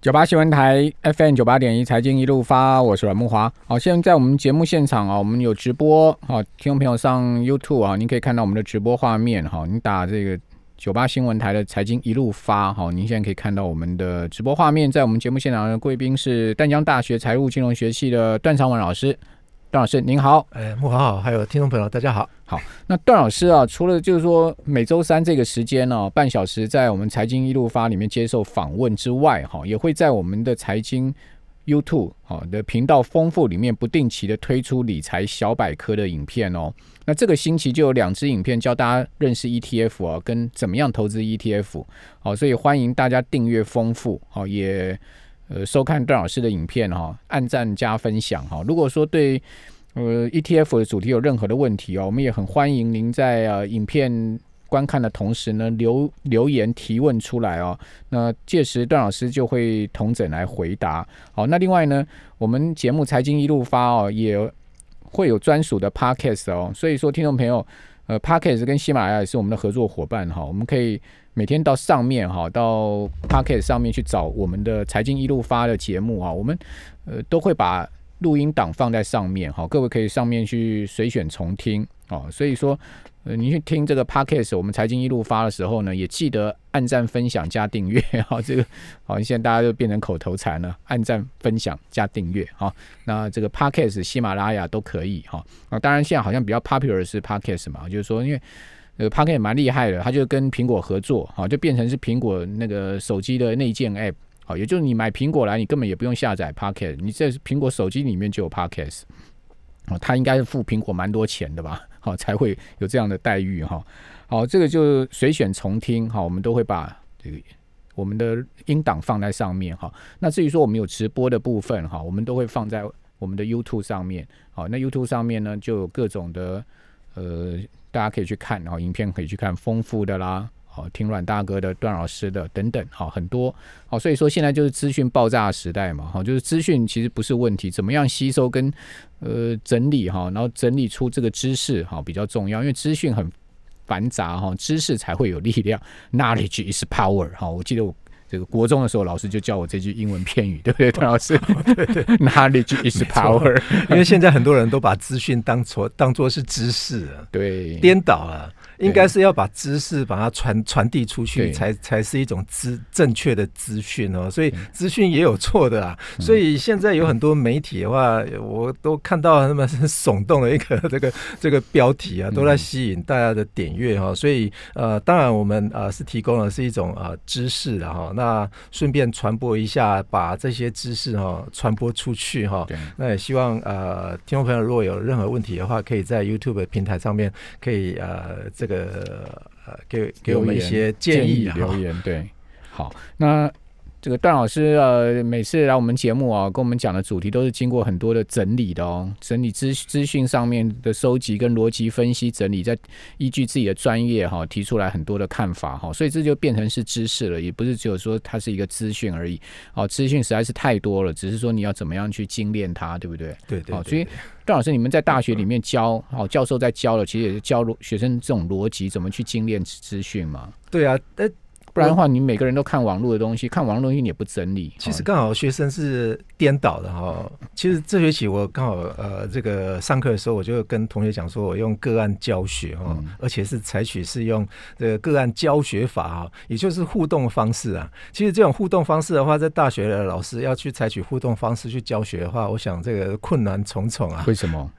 九八新闻台 FM 九八点一财经一路发，我是阮木华。好，现在在我们节目现场啊，我们有直播。好，听众朋友上 YouTube 啊，您可以看到我们的直播画面。哈，你打这个九八新闻台的财经一路发。好，您现在可以看到我们的直播画面。在我们节目现场的贵宾是淡江大学财务金融学系的段长文老师。段老师您好，哎，木华好，还有听众朋友大家好。好，那段老师啊，除了就是说每周三这个时间呢，半小时在我们财经一路发里面接受访问之外，哈，也会在我们的财经 YouTube 好的频道丰富里面不定期的推出理财小百科的影片哦。那这个星期就有两支影片教大家认识 ETF 啊，跟怎么样投资 ETF。好，所以欢迎大家订阅丰富，好也呃收看段老师的影片哈，按赞加分享哈。如果说对呃，ETF 的主题有任何的问题哦，我们也很欢迎您在呃影片观看的同时呢留留言提问出来哦。那届时段老师就会同整来回答。好，那另外呢，我们节目财经一路发哦，也会有专属的 Podcast 哦。所以说，听众朋友，呃，Podcast 跟喜马拉雅也是我们的合作伙伴哈。我们可以每天到上面哈，到 Podcast 上面去找我们的财经一路发的节目啊。我们呃都会把。录音档放在上面，哈，各位可以上面去随选重听，哦，所以说，呃，你去听这个 podcast，我们财经一路发的时候呢，也记得按赞、分享、加订阅，哈，这个好现在大家都变成口头禅了，按赞、分享、加订阅，哈，那这个 podcast 喜马拉雅都可以，哈，啊，当然现在好像比较 popular 是 podcast 嘛，就是说，因为呃 podcast 蛮厉害的，它就跟苹果合作，哈，就变成是苹果那个手机的内建 app。好，也就是你买苹果来，你根本也不用下载 Pocket，你在苹果手机里面就有 Pocket，。哦，他应该是付苹果蛮多钱的吧？好，才会有这样的待遇哈。好，这个就随选重听哈，我们都会把这个我们的音档放在上面哈。那至于说我们有直播的部分哈，我们都会放在我们的 YouTube 上面。好，那 YouTube 上面呢，就有各种的呃，大家可以去看，然后影片可以去看丰富的啦。好，听阮大哥的、段老师的等等，好很多，好，所以说现在就是资讯爆炸时代嘛，好，就是资讯其实不是问题，怎么样吸收跟呃整理哈，然后整理出这个知识哈比较重要，因为资讯很繁杂哈，知识才会有力量，knowledge is power 哈，我记得我这个国中的时候老师就教我这句英文片语，对不对，段老师？对 对，knowledge is power，因为现在很多人都把资讯当做当做是知识，对，颠倒了。应该是要把知识把它传传递出去，才才是一种资正确的资讯哦。所以资讯也有错的啊。所以现在有很多媒体的话，我都看到那么耸动的一个 这个这个标题啊，都在吸引大家的点阅哈。所以呃，当然我们呃是提供的是一种呃知识的哈。那顺便传播一下，把这些知识哈传播出去哈。那也希望呃听众朋友如果有任何问题的话，可以在 YouTube 平台上面可以呃这。个呃，给给我们一些建议留言，对，好，那。这个段老师呃，每次来我们节目啊，跟我们讲的主题都是经过很多的整理的哦，整理资资讯上面的收集跟逻辑分析整理，再依据自己的专业哈，提出来很多的看法哈，所以这就变成是知识了，也不是只有说它是一个资讯而已哦，资讯实在是太多了，只是说你要怎么样去精炼它，对不对？对对。所以段老师，你们在大学里面教哦，教授在教了，其实也是教学生这种逻辑怎么去精炼资讯嘛？对啊，呃。不然的话，你每个人都看网络的东西，看网络东西你也不整理。其实刚好学生是颠倒的哈。其实这学期我刚好呃，这个上课的时候，我就跟同学讲说，我用个案教学哈，而且是采取是用这个个案教学法哈，也就是互动方式啊。其实这种互动方式的话，在大学的老师要去采取互动方式去教学的话，我想这个困难重重啊。为什么？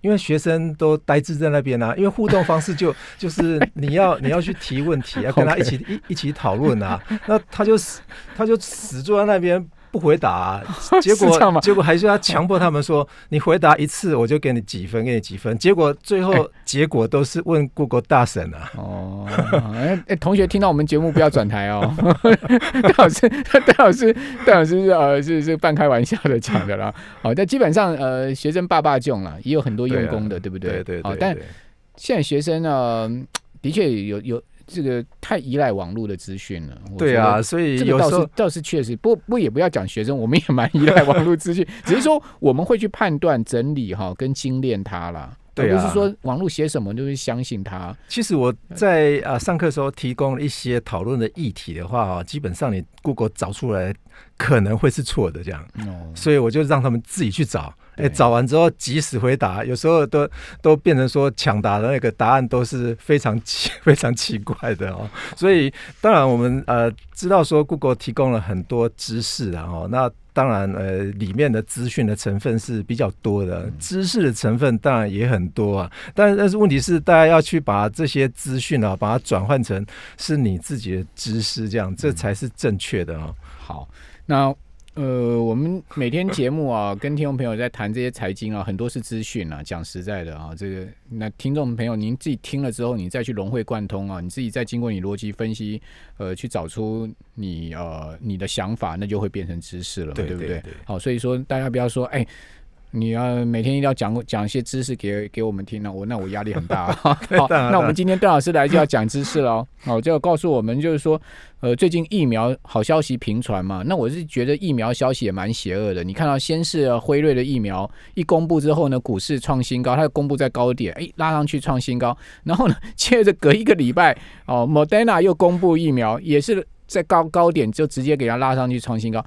因为学生都呆滞在那边啊，因为互动方式就 就是你要你要去提问题，要 跟他一起一一起讨论啊，那他就死他就死坐在那边。不回答，结果结果还是要强迫他们说，你回答一次我就给你几分，给你几分。结果最后结果都是问 Google 大神啊。哦，哎哎，同学听到我们节目不要转台哦。戴老师，戴老师，戴老师是呃是是半开玩笑的讲的啦。好，但基本上呃学生爸爸囧了，也有很多用功的，对不对？对对。好，但现在学生呢，的确有有。这个太依赖网络的资讯了。对啊，所以有时候倒是确实，不不也不要讲学生，我们也蛮依赖网络资讯，只是说我们会去判断、整理哈，跟精炼它啦。对啊，不是说网络写什么就是相信它。其实我在啊上课时候提供一些讨论的议题的话啊，基本上你 Google 找出来。可能会是错的这样，所以我就让他们自己去找。哎，找完之后及时回答，有时候都都变成说抢答的那个答案都是非常奇 非常奇怪的哦。所以当然我们呃知道说 Google 提供了很多知识啊，哦，那当然呃里面的资讯的成分是比较多的，知识的成分当然也很多啊。但但是问题是大家要去把这些资讯啊，把它转换成是你自己的知识，这样这才是正确的哦。好，那。呃，我们每天节目啊，跟听众朋友在谈这些财经啊，很多是资讯啊。讲实在的啊，这个那听众朋友，您自己听了之后，你再去融会贯通啊，你自己再经过你逻辑分析，呃，去找出你呃你的想法，那就会变成知识了，对不对？好，所以说大家不要说，哎。你要每天一定要讲讲一些知识给给我们听呢，我那我压力很大。好，那我们今天段老师来就要讲知识喽。好，就要告诉我们，就是说，呃，最近疫苗好消息频传嘛。那我是觉得疫苗消息也蛮邪恶的。你看到先是辉瑞的疫苗一公布之后呢，股市创新高，它公布在高点，哎，拉上去创新高。然后呢，接着隔一个礼拜，哦，Moderna 又公布疫苗，也是在高高点就直接给它拉上去创新高。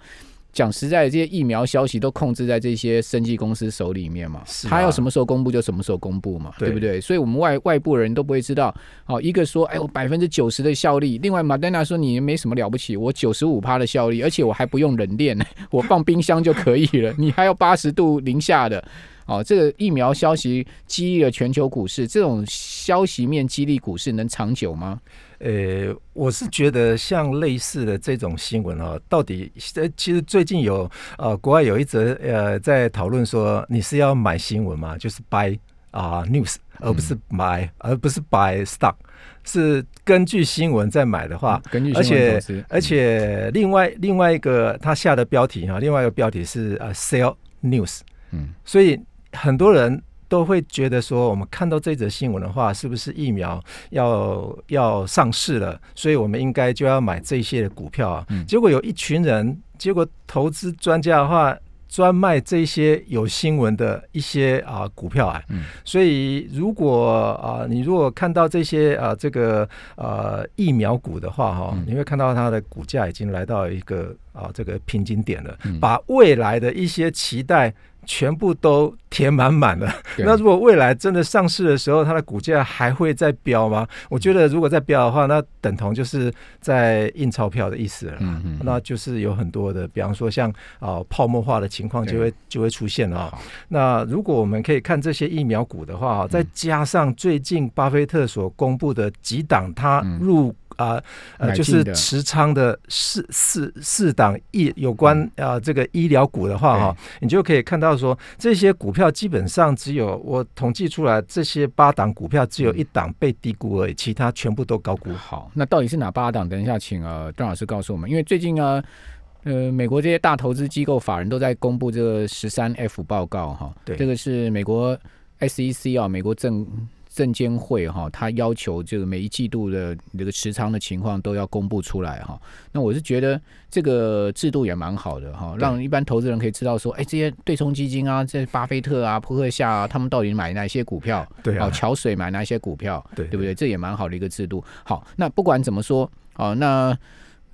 讲实在的，这些疫苗消息都控制在这些生技公司手里面嘛，他要什么时候公布就什么时候公布嘛，对不对？所以我们外外部人都不会知道。哦，一个说，哎，我百分之九十的效力；，另外马丹娜说，你没什么了不起，我九十五趴的效力，而且我还不用冷链，我放冰箱就可以了，你还要八十度零下的。哦，这个疫苗消息激励了全球股市，这种消息面激励股市能长久吗？呃，我是觉得像类似的这种新闻哦，到底呃，其实最近有呃，国外有一则呃，在讨论说，你是要买新闻嘛？就是 buy 啊 news，而不是买，而不是 buy stock，是根据新闻在买的话，根据而且而且另外另外一个他下的标题哈，另外一个标题是呃 sell news，嗯，所以。很多人都会觉得说，我们看到这则新闻的话，是不是疫苗要要上市了？所以我们应该就要买这些的股票啊。结果有一群人，结果投资专家的话。专卖这些有新闻的一些啊股票啊，所以如果啊你如果看到这些啊这个呃疫苗股的话哈，你会看到它的股价已经来到一个啊这个瓶颈点了，把未来的一些期待全部都填满满了。那如果未来真的上市的时候，它的股价还会再飙吗？我觉得如果再飙的话，那等同就是在印钞票的意思了。那就是有很多的，比方说像啊泡沫化的情。况就会就会出现了。那如果我们可以看这些疫苗股的话，再加上最近巴菲特所公布的几档他入啊呃就是持仓的四四四档医有关啊这个医疗股的话哈，你就可以看到说这些股票基本上只有我统计出来这些八档股票只有一档被低估而已，其他全部都高估。好，那到底是哪八档？等一下请呃段老师告诉我们，因为最近呢。呃，美国这些大投资机构法人都在公布这个十三 F 报告哈，对，这个是美国 SEC 啊，美国证证监会哈，他要求这个每一季度的这个持仓的情况都要公布出来哈。那我是觉得这个制度也蛮好的哈，让一般投资人可以知道说，哎，这些对冲基金啊，这巴菲特啊、扑克夏啊，他们到底买哪些股票？对啊，桥水买哪些股票？对，对不对？这也蛮好的一个制度。好，那不管怎么说，哦，那。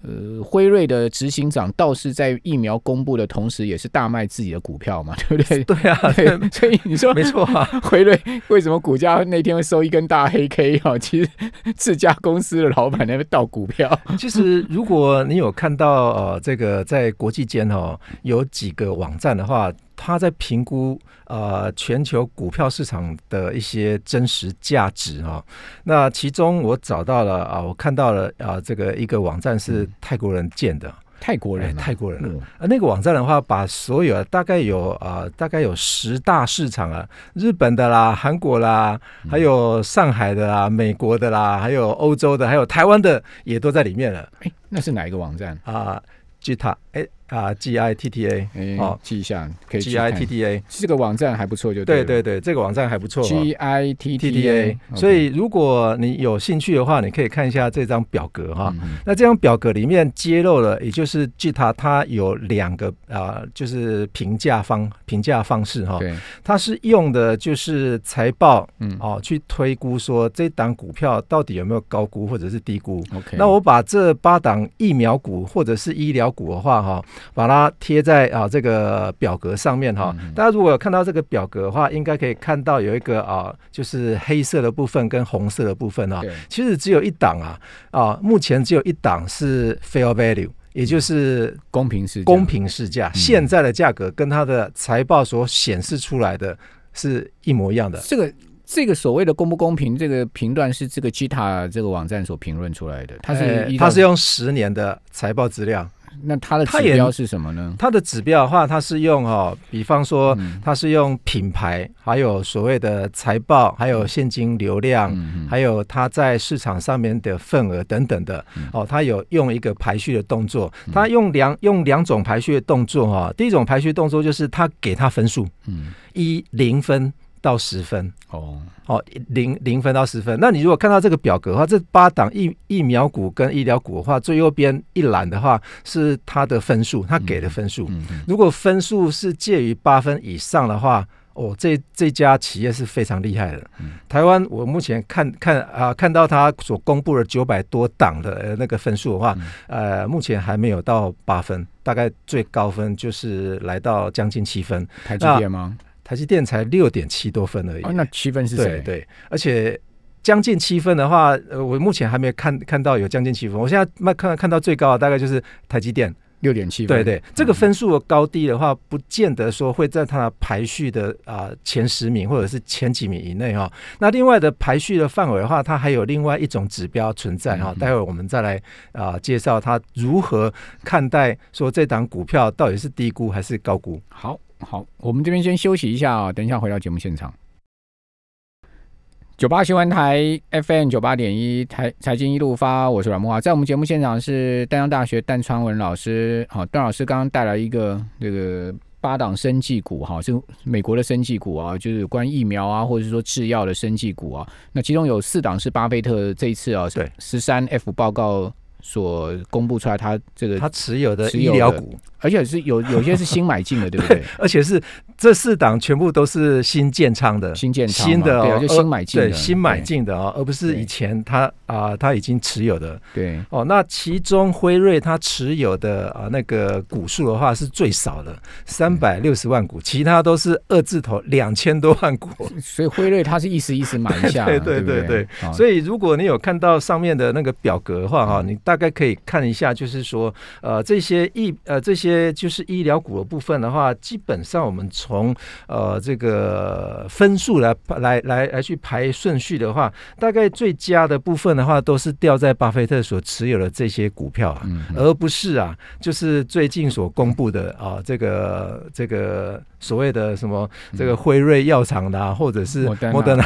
呃，辉瑞的执行长倒是在疫苗公布的同时，也是大卖自己的股票嘛，对不对？对啊，所以你说没错啊。辉瑞为什么股价那天会收一根大黑 K 啊？其实自家公司的老板那边倒股票。其实如果你有看到呃，这个在国际间哦，有几个网站的话。他在评估呃全球股票市场的一些真实价值哈，那其中我找到了啊，我看到了啊，这个一个网站是泰国人建的，泰国人，泰国人啊，那个网站的话，把所有大概有啊，大概有十大市场啊，日本的啦，韩国啦，还有上海的啦，美国的啦，还有欧洲的，还有台湾的也都在里面了。哎，那是哪一个网站？啊？吉他哎。啊，G I T T A，好记一下，可以 G I T T A，这个网站还不错，就对对对，这个网站还不错，G I T T A。所以如果你有兴趣的话，你可以看一下这张表格哈。那这张表格里面揭露了，也就是 G T A 它有两个啊，就是评价方评价方式哈。对，它是用的就是财报，嗯哦，去推估说这档股票到底有没有高估或者是低估。OK，那我把这八档疫苗股或者是医疗股的话哈。把它贴在啊这个表格上面哈。大家如果看到这个表格的话，应该可以看到有一个啊，就是黑色的部分跟红色的部分啊。其实只有一档啊啊，目前只有一档是 fair value，也就是公平市公平市价，现在的价格跟它的财报所显示出来的是一模一样的。这个。这个所谓的公不公平，这个评断是这个 Gita 这个网站所评论出来的。它是它是用十年的财报资料。那它的指标是什么呢？它的指标的话，它是用哦，比方说它是用品牌，还有所谓的财报，还有现金流量，还有它在市场上面的份额等等的。哦，它有用一个排序的动作。它用两用两种排序的动作哈。第一种排序动作就是它给它分数，嗯，一零分。到十分哦，哦零零分到十分。那你如果看到这个表格的话，这八档疫疫苗股跟医疗股的话，最右边一栏的话是它的分数，它给的分数。如果分数是介于八分以上的话，哦，这这家企业是非常厉害的。台湾我目前看看啊，看到它所公布的九百多档的那个分数的话，呃，目前还没有到八分，大概最高分就是来到将近七分。台积电吗？台积电才六点七多分而已，那七分是谁？对，而且将近七分的话，呃，我目前还没看看到有将近七分。我现在看看看到最高的大概就是台积电六点七分。对对，这个分数的高低的话，不见得说会在它的排序的啊前十名或者是前几名以内哈。那另外的排序的范围的话，它还有另外一种指标存在哈。待会我们再来啊介绍它如何看待说这档股票到底是低估还是高估。好。好，我们这边先休息一下啊，等一下回到节目现场。九八新闻台 FM 九八点一台财经一路发，我是阮木华，在我们节目现场是丹阳大学单川文老师。好，段老师刚刚带来一个这个八档生技股，哈，是美国的生技股啊，就是关疫苗啊，或者是说制药的生技股啊。那其中有四档是巴菲特这一次啊，对十三 F 报告所公布出来，他这个他持有的医疗股。而且是有 有些是新买进的，对不对？而且是这四档全部都是新建仓的，新建新的哦，就新买进的，新买进的哦，而不是以前他啊他已经持有的。对哦，那其中辉瑞他持有的啊那个股数的话是最少的，三百六十万股，其他都是二字头两千多万股。所以辉瑞他是一时一时买一下，对对对对。所以如果你有看到上面的那个表格的话哈，你大概可以看一下，就是说呃这些一呃这些。些就是医疗股的部分的话，基本上我们从呃这个分数来来来来去排顺序的话，大概最佳的部分的话，都是掉在巴菲特所持有的这些股票啊，而不是啊，就是最近所公布的啊这个这个所谓的什么这个辉瑞药厂的，啊或者是摩登，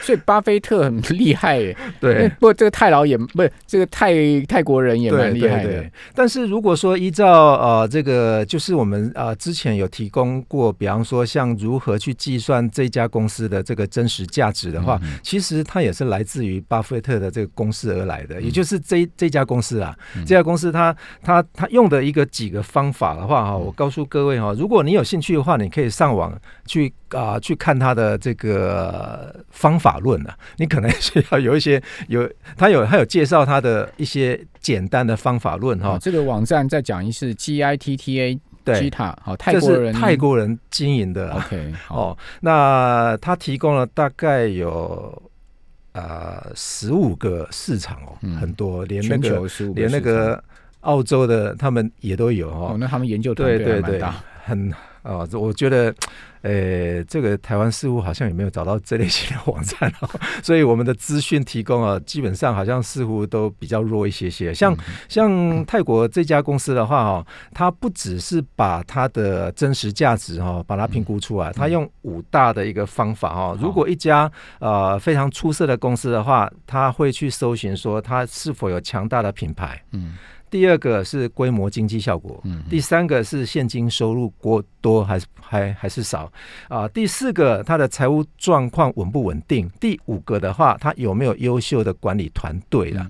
所以巴菲特很厉害，对，不过这个泰老也不是这个泰泰国人也蛮厉害的，但是如果说依照呃这这个就是我们啊，之前有提供过，比方说像如何去计算这家公司的这个真实价值的话，其实它也是来自于巴菲特的这个公司而来的，也就是这这家公司啊，这家公司它它它用的一个几个方法的话哈，我告诉各位哈，如果你有兴趣的话，你可以上网去啊去看它的这个方法论啊，你可能需要有一些有他有他有介绍他的一些简单的方法论哈，这个网站再讲一次 G I。T T A 对，好，泰国人泰国人经营的。OK，哦，那他提供了大概有呃十五个市场哦，很多，连那个连那个澳洲的他们也都有哦。那他们研究团队蛮大，很啊，我觉得。呃，这个台湾似乎好像也没有找到这类型的网站哦，所以我们的资讯提供啊，基本上好像似乎都比较弱一些些。像像泰国这家公司的话哦，它不只是把它的真实价值哦，把它评估出来，它用五大的一个方法哦。如果一家呃非常出色的公司的话，他会去搜寻说它是否有强大的品牌，嗯。第二个是规模经济效果，嗯，第三个是现金收入过多还是还还是少啊？第四个它的财务状况稳不稳定？第五个的话，它有没有优秀的管理团队了？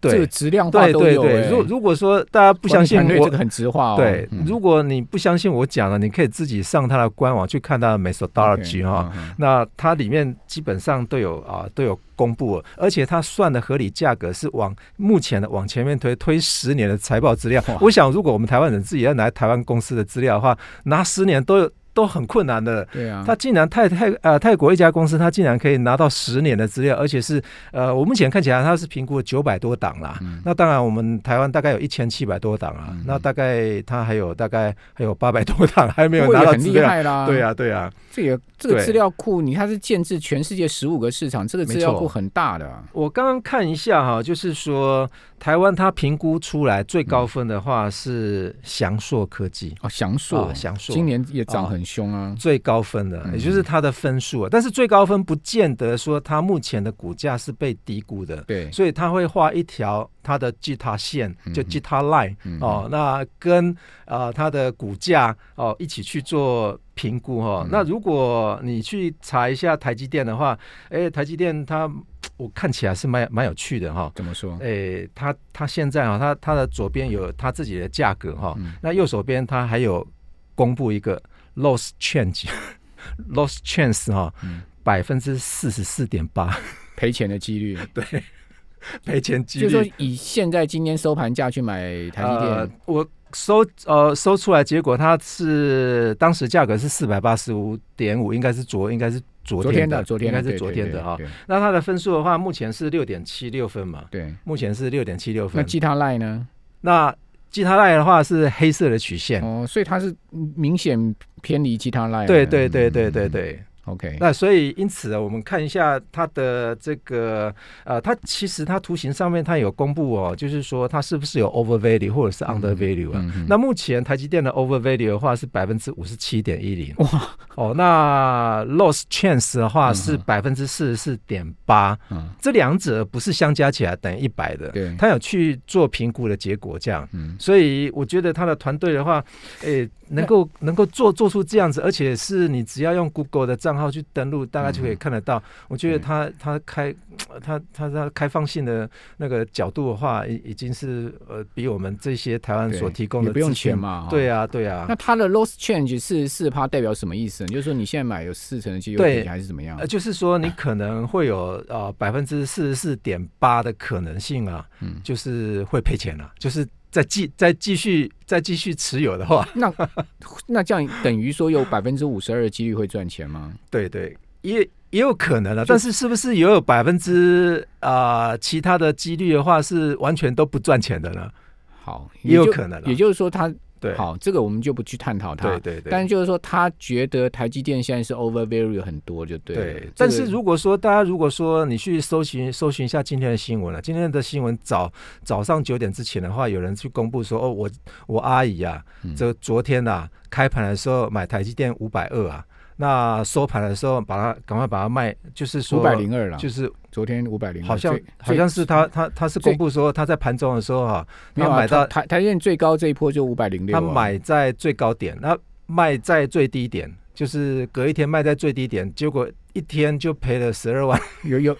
这个质量化对对对。如如果说大家不相信我这个，很直化哦。对，嗯如果你不相信我讲的，你可以自己上他的官网去看他的 methodology 哈。，OK，嗯嗯那它里面基本上都有啊都有公布，而且它算的合理价格是往目前的往前面推推十年的财报资料。我想，如果我们台湾人自己要拿台湾公司的资料的话，拿十年都有都很困难的。对啊，他竟然泰泰呃泰国一家公司，他竟然可以拿到十年的资料，而且是呃我目前看起来他是评估九百多档啦。嗯那当然，我们台湾大概有一千七百多档啊，嗯那大概他还有大概还有八百多档还没有拿到资料。厉害啦。对啊，对啊。这个这个资料库，你看是建制全世界十五个市场，这个资料库很大的啊。我刚刚看一下哈，就是说台湾它评估出来最高分的话是翔硕科技。哦，翔硕啊，翔硕今年也涨很凶啊。最高分的，嗯。也就是它的分数啊，但是最高分不见得说它目前的股价是被低估的，对，所以它会画一条它的 Gita 线，就嗯。Gita line、嗯哦，那跟呃它的股价哦一起去做评估哈、哦。嗯。那如果你去查一下台积电的话，哎，台积电它我看起来是蛮蛮有趣的哈、怎么说？诶，它它现在啊，它它的左边有它自己的价格哈、嗯。那右手边它还有公布一个 loss change，loss chance 哈、嗯百分之四十四点八 赔钱的几率，对赔钱几率。就是说以现在今天收盘价去买台积呃电，，我收呃收出来结果，它是当时价格是四百八十五点五，应该是昨应该是昨天的，昨天应该是昨天的哈。那它的分数的话，目前是六点七六分嘛，对。目前是六点七六分。那吉他赖呢？那基他赖的话是黑色的曲线，哦，所以它是明显偏离吉他赖。对对对对对嗯。对。OK，那所以因此啊，我们看一下它的这个呃，它其实它图形上面它有公布哦，就是说它是不是有 over value 或者是 under value 啊？嗯嗯。那目前台积电的 over value 的话是百分之五十七点一零，哇。哦，那 loss chance 的话嗯是哼百分之四十四点八，嗯，这两者不是相加起来等于一百的，对，他有去做评估的结果这样。嗯，所以我觉得他的团队的话，诶、能够能够做做出这样子，而且是你只要用 Google 的账号去登录，大概就可以看得到。我觉得对他他开 他他他开放性的那个角度的话，已已经是呃比我们这些台湾所提供的也不用钱。嘛。对啊。啊，对啊那。它的 loss change 四十四趴代表什么意思呢？就是说你现在买有四成的机会对赔还是怎么样呃，？就是说你可能会有呃百分之四十四点八的可能性啊，嗯，就是会赔钱了、就是再继再继续再继续持有的话，那那这样等于说有百分之五十二的几率会赚钱吗？对对，也也有可能了，但是是不是也有百分之啊其他的几率的话是完全都不赚钱的呢？好，也有可能啦也就是说它，对，好，这个我们就不去探讨它。对对对。但是就是说，他觉得台积电现在是 over value 很多，就对了。对，但是如果说大家如果说你去搜寻搜寻一下今天的新闻了，今天的新闻早早上九点之前的话，有人去公布说，哦，我我阿姨啊，嗯这昨天啊开盘的时候买台积电五百二啊，那收盘的时候把它赶快把它卖，就是说五百零二了，就是昨天五百零二，好像好像是他他他是公布说他在盘中的时候哈、没有啊他买到台台台积电最高这一波就五百零六，啊。他买在最高点，那卖在最低点，就是隔一天卖在最低点，结果一天就赔了十二万。有有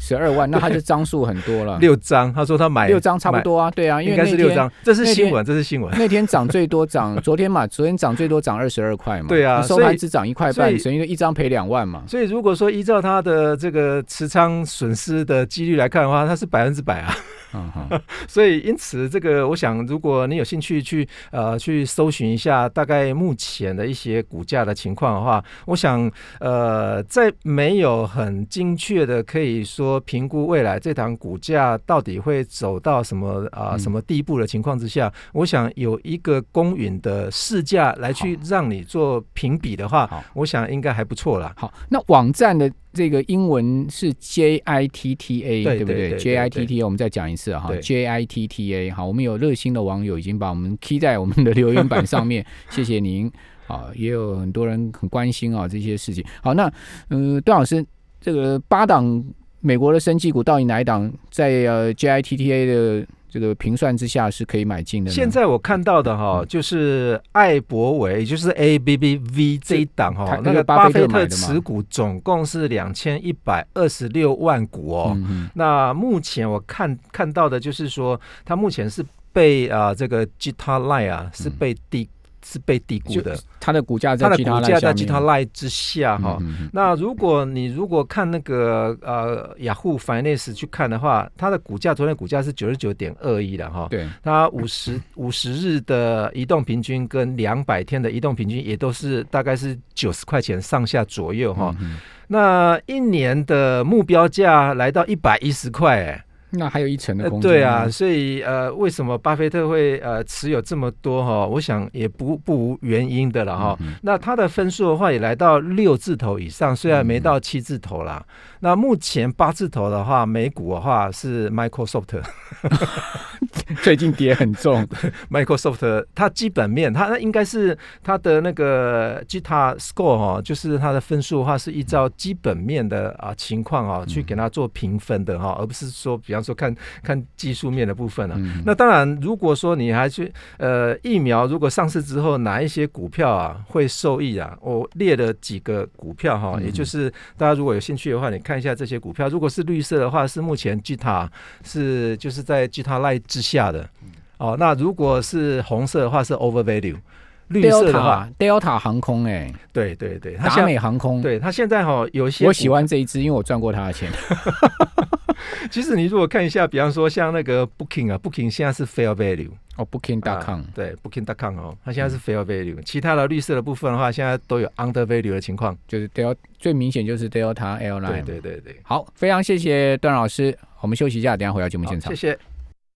十二万，那他就张数很多了，六张。他说他买六张差不多啊，对啊，因应为应该是六张，这是新闻，这是新闻。那天涨最多涨，昨天嘛，昨天涨最多涨二十二块嘛，对啊收盘只涨一块半，所以等于一张赔两万嘛，所以如果说依照他的这个持仓损失的几率来看的话，他是百分之百啊。嗯哼，所以因此这个，我想如果你有兴趣去呃去搜寻一下大概目前的一些股价的情况的话，我想呃在没有很精确的可以说评估未来这档股价到底会走到什么啊、嗯什么地步的情况之下，我想有一个公允的市价来去让你做评比的话，我想应该还不错啦。好，那网站的这个英文是 J I T T A，对不对？JITTA，我们再讲一次哈，J I T T A。好，我们有热心的网友已经把我们 key 在我们的留言板上面，谢谢您。啊，也有很多人很关心啊这些事情。好，那呃，段老师，这个八档美国的生技股到底哪一档在呃 JITTA 的这个评算之下是可以买进的？现在我看到的哈，就是艾博伟，也就是 ABBV 这一档哈，那个巴菲特持股总共是两千一百二十六万股哦。那目前我看看到的就是说，它目前是被啊这个 Gita Line 啊是被低。是被低估的，它的股价在它的股价在 G 它 Line 之下哈。那如果你如果看那个呃雅虎 Finance 去看的话，它的股价昨天股价是九十九点二一的哈。对，它五十 五十日的移动平均跟两百天的移动平均也都是大概是九十块钱上下左右哈。那一年的目标价来到一百一十块哎。那还有一层的空间。对啊，所以呃，为什么巴菲特会呃持有这么多哈？我想也不不无原因的了哈。那他的分数的话也来到六字头以上，虽然没到七字头啦。那目前八字头的话，美股的话是 Microsoft，最近跌很重。Microsoft 它基本面，它那应该是它的那个 Gita Score 哈，就是它的分数的话是依照基本面的啊情况啊去给它做评分的哈，而不是说比方说看看技术面的部分啊。那当然，如果说你还去呃疫苗如果上市之后哪一些股票啊会受益啊，我列了几个股票哈，也就是大家如果有兴趣的话，你。看一下这些股票，如果是绿色的话，是目前 G 塔是就是在 G 塔 line 之下的哦。那如果是红色的话，是 over value。绿色的话，Delta 航空哎，对对对，达美航空，对它现在哈有一些，我喜欢这一支，因为我赚过它的钱。其实你如果看一下，比方说像那个 Booking 啊，Booking 现在是 fair value 哦，Booking.com 对，Booking.com 哦，它现在是 fair value。其他的绿色的部分的话，现在都有 under value 的情况，就是 Delta 最明显就是 Delta Airline。对对对对，好，非常谢谢段老师，我们休息一下，等下回到节目现场，谢谢。